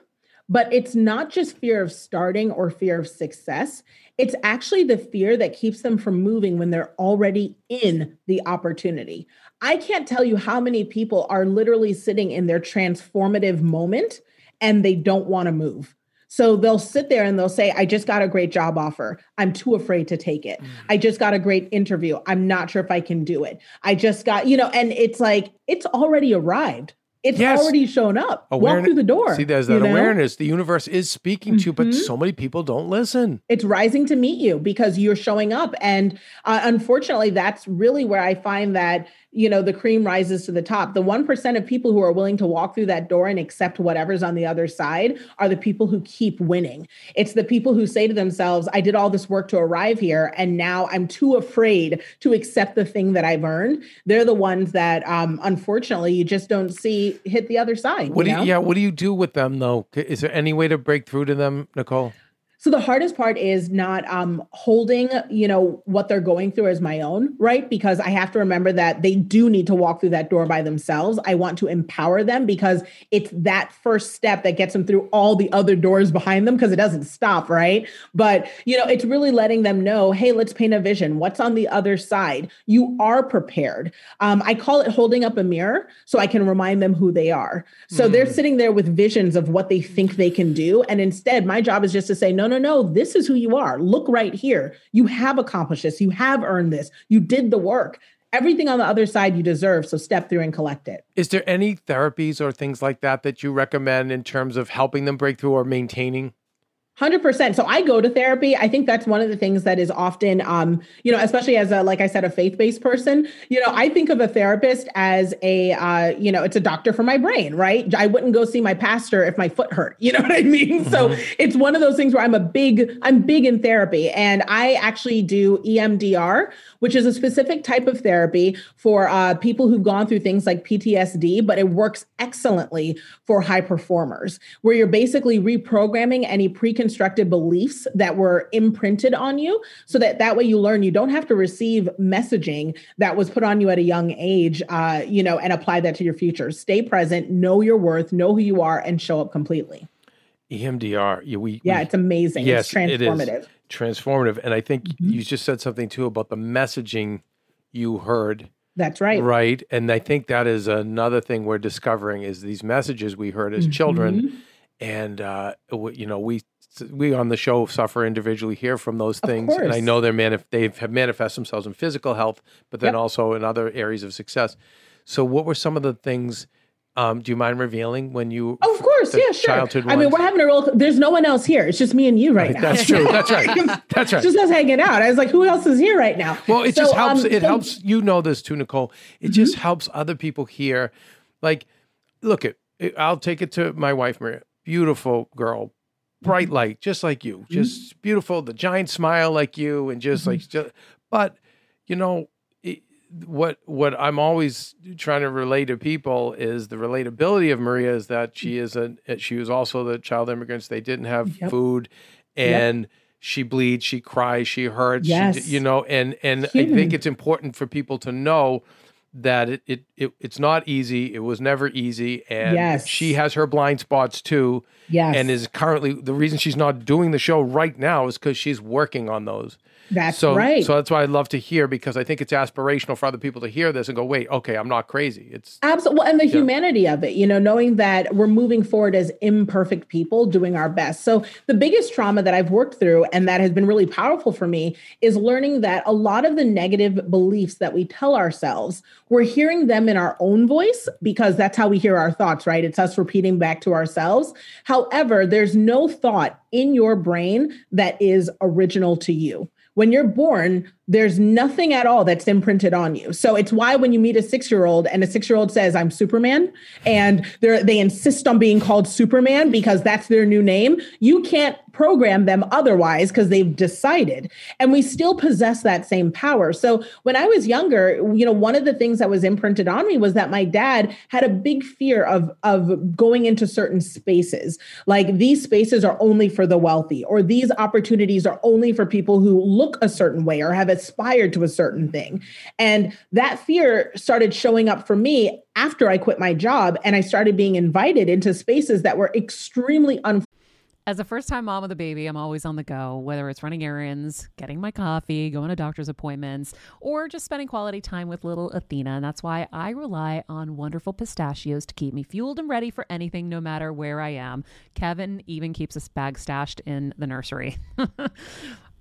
but it's not just fear of starting or fear of success. It's actually the fear that keeps them from moving when they're already in the opportunity. I can't tell you how many people are literally sitting in their transformative moment and they don't want to move. So they'll sit there and they'll say, I just got a great job offer. I'm too afraid to take it. I just got a great interview. I'm not sure if I can do it. I just got, you know, and it's like, it's already arrived. It's
Yes.
already shown up. Walk through the door.
See, there's
you
that
know?
awareness the universe is speaking to, but
Mhm.
so many people don't listen.
It's rising to meet you because you're showing up. And uh, unfortunately, that's really where I find that, you know, the cream rises to the top. The 1% of people who are willing to walk through that door and accept whatever's on the other side are the people who keep winning. It's the people who say to themselves, I did all this work to arrive here, and now I'm too afraid to accept the thing that I've earned. They're the ones that, um, unfortunately, you just don't see hit the other side.
What do
you
you, yeah, what do you do with them though? Is there any way to break through to them, Nicole?
So the hardest part is not um, holding, you know, what they're going through as my own, right? Because I have to remember that they do need to walk through that door by themselves. I want to empower them because it's that first step that gets them through all the other doors behind them because it doesn't stop, right? But, you know, it's really letting them know, hey, let's paint a vision. What's on the other side? You are prepared. Um, I call it holding up a mirror so I can remind them who they are. So they're sitting there with visions of what they think they can do. And instead, my job is just to say, no, no, no, no, this is who you are. Look right here. You have accomplished this. You have earned this. You did the work. Everything on the other side you deserve. So step through and collect it.
Is there any therapies or things like that that you recommend in terms of helping them break through or maintaining?
100%. So I go to therapy. I think that's one of the things that is often, um, you know, especially as a, like I said, a faith based person, you know, I think of a therapist as a, uh, you know, it's a doctor for my brain, right? I wouldn't go see my pastor if my foot hurt. You (laughs) know what I mean? So it's one of those things where I'm a big, I'm big in therapy. And I actually do EMDR, which is a specific type of therapy for uh, people who've gone through things like PTSD, but it works excellently for high performers, where you're basically reprogramming any pre-constructed beliefs that were imprinted on you, so that that way you learn you don't have to receive messaging that was put on you at a young age, uh, you know, and apply that to your future. Stay present, know your worth, know who you are, and show up completely.
EMDR. Yeah, we,
Yeah,
we-
it's amazing.
yes,
it's
it is.
transformative.
transformative. And I think
Mm-hmm.
you just said something too about the messaging you heard,
That's right.
right? And I think that is another thing we're discovering is these messages we heard as
Mm-hmm.
children, and uh, you know we we on the show suffer individually here from those things, and I know they're manif- they have manifest themselves in physical health, but then
Yep.
also in other areas of success. So, what were some of the things? Um, do you mind revealing when you?
Of course, yeah, sure.
childhood
I mean, we're having a real. There's no one else here. It's just me and you right, now.
That's true. That's right. (laughs) That's right.
just us hanging out. I was like, who else is here right now?
Well, it
So,
just helps.
um,
it
so- Mm-hmm.
helps. You know this too, Nicole. It just helps other people hear. Like, look at. I'll take it to my wife, Maria. Beautiful girl, bright
Mm-hmm.
light, just like you. Just beautiful. The giant smile, like you, and just like.
Mm-hmm.
Just, but you know, it, what what I'm always trying to relay to people is the relatability of Maria is that she is a she was also the child immigrants. They didn't have
Yep.
food, and she bleeds, she cries, she hurts, she,
Yes.
you know, and and I
Human.
think it's important for people to know that it, it, it it's not easy. It was never easy, and
Yes.
she has her blind spots too.
Yes.
and is currently the reason she's not doing the show right now is because she's working on those.
That's
so,
right.
So that's why I love to hear because I think it's aspirational for other people to hear this and go, wait, okay, I'm not crazy. It's
Absolutely. Well, and the humanity of it, you know, knowing that we're moving forward as imperfect people doing our best. So, the biggest trauma that I've worked through and that has been really powerful for me is learning that a lot of the negative beliefs that we tell ourselves, we're hearing them in our own voice because that's how we hear our thoughts, right? It's us repeating back to ourselves. However, there's no thought in your brain that is original to you when you're born, there's nothing at all that's imprinted on you. So it's why when you meet a six year old and a six year old says, I'm Superman, and they they insist on being called Superman because that's their new name, you can't program them otherwise because they've decided. And we still possess that same power. So when I was younger, you know, one of the things that was imprinted on me was that my dad had a big fear of, of going into certain spaces. Like these spaces are only for the wealthy, or these opportunities are only for people who look a certain way or have aspired to a certain thing. And that fear started showing up for me after I quit my job and I started being invited into spaces that were extremely un
As a first time mom with a baby, I'm always on the go, whether it's running errands, getting my coffee, going to doctor's appointments, or just spending quality time with little Athena. And that's why I rely on wonderful pistachios to keep me fueled and ready for anything, no matter where I am. Kevin even keeps a bag stashed in the nursery. (laughs)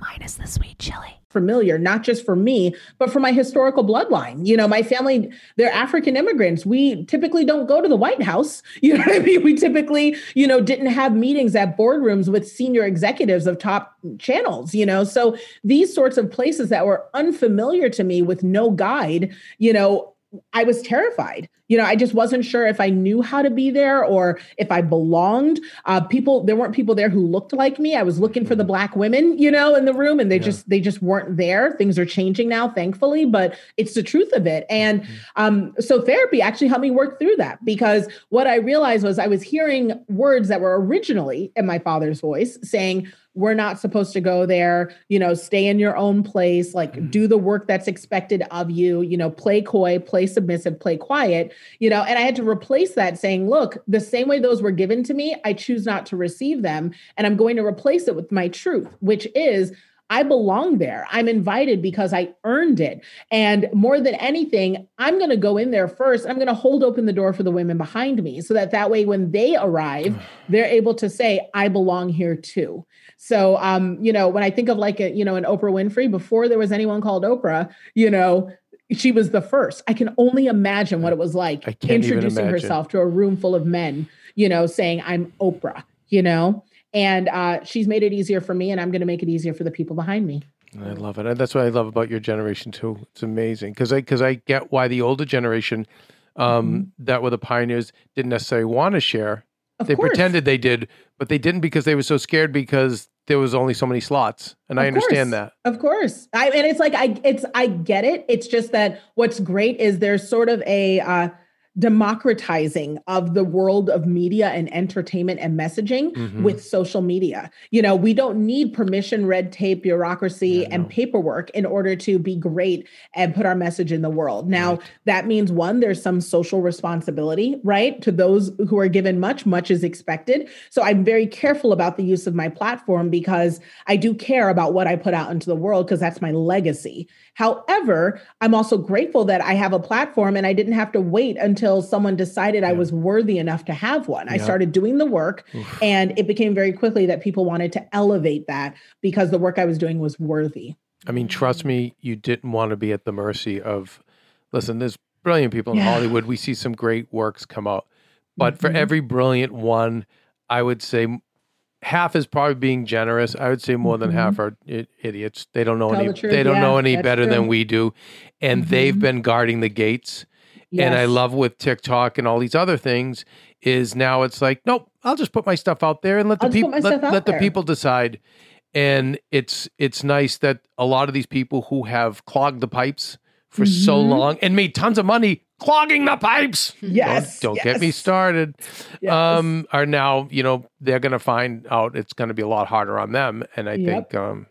minus the sweet chili.
familiar, not just for me, but for my historical bloodline. You know, my family, they're African immigrants. We typically don't go to the White House. (laughs) You know what I mean? We typically, you know, didn't have meetings at boardrooms with senior executives of top channels, you know. So these sorts of places that were unfamiliar to me with no guide, you know, I was terrified. You know, I just wasn't sure if I knew how to be there or if I belonged. Uh, people, there weren't people there who looked like me. I was looking for the black women, you know, in the room, and they just they just weren't there. Things are changing now, thankfully, but it's the truth of it. And um, so therapy actually helped me work through that because what I realized was I was hearing words that were originally in my father's voice saying we're not supposed to go there you know stay in your own place like mm-hmm. do the work that's expected of you you know play coy play submissive play quiet you know and i had to replace that saying look the same way those were given to me i choose not to receive them and i'm going to replace it with my truth which is I belong there. I'm invited because I earned it. And more than anything, I'm going to go in there first. I'm going to hold open the door for the women behind me so that that way when they arrive, (sighs) they're able to say, I belong here too. So, um, you know, when I think of like a, you know, an Oprah Winfrey, before there was anyone called Oprah, you know, she was the first. I can only imagine what it was like
I can't even
introducing herself to a room full of men, you know, saying, I'm Oprah, you know? And uh, she's made it easier for me, and I'm going to make it easier for the people behind me.
I love it. That's what I love about your generation too. It's amazing because I because I get why the older generation um, that were the pioneers didn't necessarily want to share.
Of
they
course.
pretended they did, but they didn't because they were so scared because there was only so many slots. And I understand
course.
that.
Of course. I and it's like I it's I get it. It's just that what's great is there's sort of a uh democratizing of the world of media and entertainment and messaging
Mhm.
with social media. You know, we don't need permission, red tape, bureaucracy,
Yeah,
and
no.
paperwork in order to be great and put our message in the world. Now,
Right.
that means one, there's some social responsibility, right? To those who are given much, much is expected. So I'm very careful about the use of my platform because I do care about what I put out into the world because that's my legacy. However, I'm also grateful that I have a platform and I didn't have to wait until someone decided I was worthy enough to have one. I started doing the work
Oof.
and it became very quickly that people wanted to elevate that because the work I was doing was worthy.
I mean, trust me, you didn't want to be at the mercy of. Listen, there's brilliant people in
Yeah.
Hollywood. We see some great works come out, but for
Mhm.
every brilliant one, I would say half is probably being generous. I would say more than
Mhm.
half are idiots. They don't know
Tell
any.
the
They don't
yeah,
know any better than we do, and they've
Mhm.
been guarding the gates. And I love with TikTok and all these other things is now it's like, nope, I'll just put my stuff out there and let the
I'll put
people let, let the people decide. And it's it's nice that a lot of these people who have clogged the pipes for so
Mhm.
long and made tons of money clogging the pipes. (laughs)
Yes.
Don't, don't get me started.
yes.
Um, are now, you know, they're gonna find out it's gonna be a lot harder on them. And I
Yep.
think um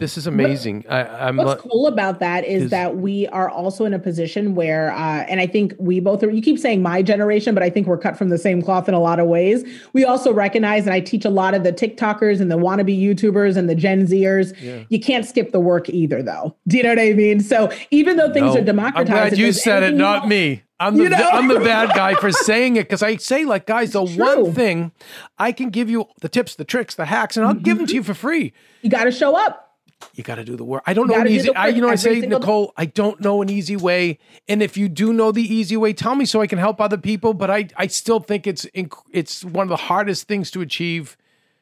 this is amazing. I, I'm
What's cool about that is,
is-
that we are also in a position where, uh, and I think we both are, you keep saying my generation, but I think we're cut from the same cloth in a lot of ways. We also recognize, and I teach a lot of the TikTokers and the wannabe YouTubers and the Gen Zers,
Yeah.
you can't skip the work either, though. Do you know what I mean? So even though things
No.
are democratized,
I'm glad you said it, not
want-
me. I'm the
You know?
I'm the (laughs) bad guy for saying it because I say like, guys, the one thing I can give you the tips, the tricks, the hacks, and I'll give them to you for free.
You got to show up.
You got to do the work. I don't
You
know an easy. I, you know, I say,
single day.
Nicole. I don't know an easy way. And if you do know the easy way, tell me so I can help other people. But I, I still think it's inc- it's one of the hardest things to achieve,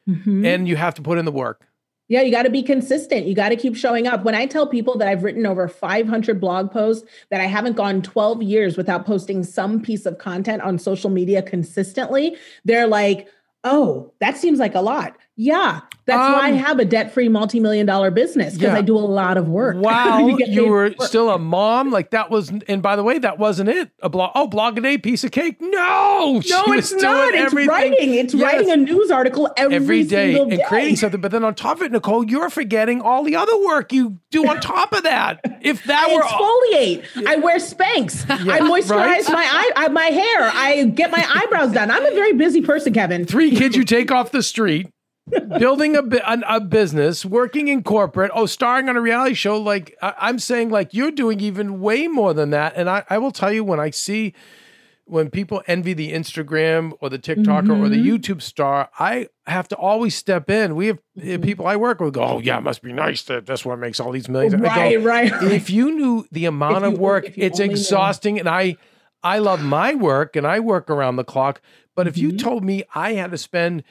Mhm.
and you have to put in the work.
Yeah, you got to be consistent. You got to keep showing up. When I tell people that I've written over 500 blog posts, that I haven't gone 12 years without posting some piece of content on social media consistently, they're like, oh, that seems like a lot. Yeah, that's why I
Um,
have a debt free multi million dollar business because
yeah.
I do a lot of work. (laughs)
Wow,
You
you were
work.
still a mom. Like that was, and by the way, that wasn't it. A blog. Oh, blog a day, piece of cake. No,
No, it's not. It's
everything.
writing. It's
Yes.
writing a news article every,
every day
single
and creating something. But then on top of it, Nicole, you're forgetting all the other work you do on top of that. If (laughs) that
I
were
exfoliate. I wear Spanx. (laughs) I moisturize
right?
my eye, uh, my hair. I get my eyebrows done. I'm a very busy person, Kevin.
three kids you take off the street, building a, an- a business, working in corporate, oh, starring on a reality show. Like I, I'm saying, like you're doing even way more than that. And I, I will tell you when I see when people envy the Instagram or the TikToker or the
Mm-hmm.
YouTube star, I have to always step in. We have uh,
Mm-hmm.
people I work with go, oh yeah, it must be nice that that's what makes all these millions. I go,
Right, right, right.
If you knew the amount
If
of work,
if
it's
knew.
exhausting, and I, I love my work and I work around the clock. But if
Mm-hmm.
you told me I had to spend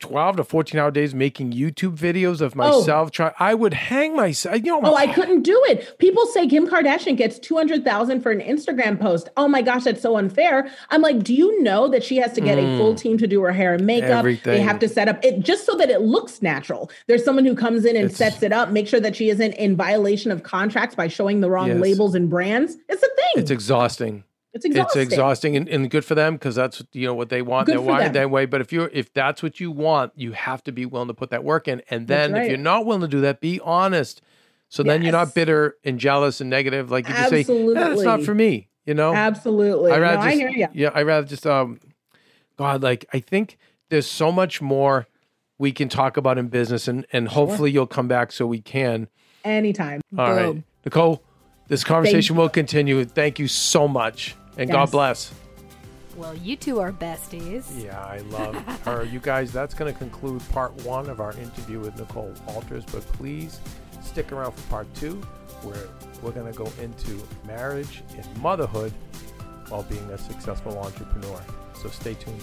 12 to 14 hour days making YouTube videos of
Oh.
myself, try, I would hang myself. You know,
Oh, I couldn't do it. People say Kim Kardashian gets 200,000 for an Instagram post. Oh my gosh, that's so unfair. I'm like, do you know that she has to get a full team to do her hair and makeup? They
Hmm.
Have to set up it just so that it looks natural. There's someone who comes in and
It's-
sets it up, make sure that she isn't in violation of contracts by showing the wrong
Yes.
labels and brands. It's a thing.
it's exhausting.
It's exhausting.
It's exhausting and, and good for them because that's you know what they want.
Good
They're wired that way. But if you're if that's what you want, you have to be willing to put that work in. And then if you're not willing to do that, be honest. So then you're not bitter and jealous and negative. Like you just say, "Eh, that's not for me. You know,
Absolutely.
I
no,
rather
I
just,
hear you.
yeah, I rather just um, God, like I think there's so much more we can talk about in business, and and hopefully you'll come back so we can.
Anytime.
All right,
Boom.
Nicole, this conversation will continue. Thank you so much, and God bless.
Well, you two are besties.
Yeah, I (laughs) love her. You guys, that's going to conclude part one of our interview with Nicole Walters. But please stick around for part two, where we're going to go into marriage and motherhood while being a successful entrepreneur. So stay tuned.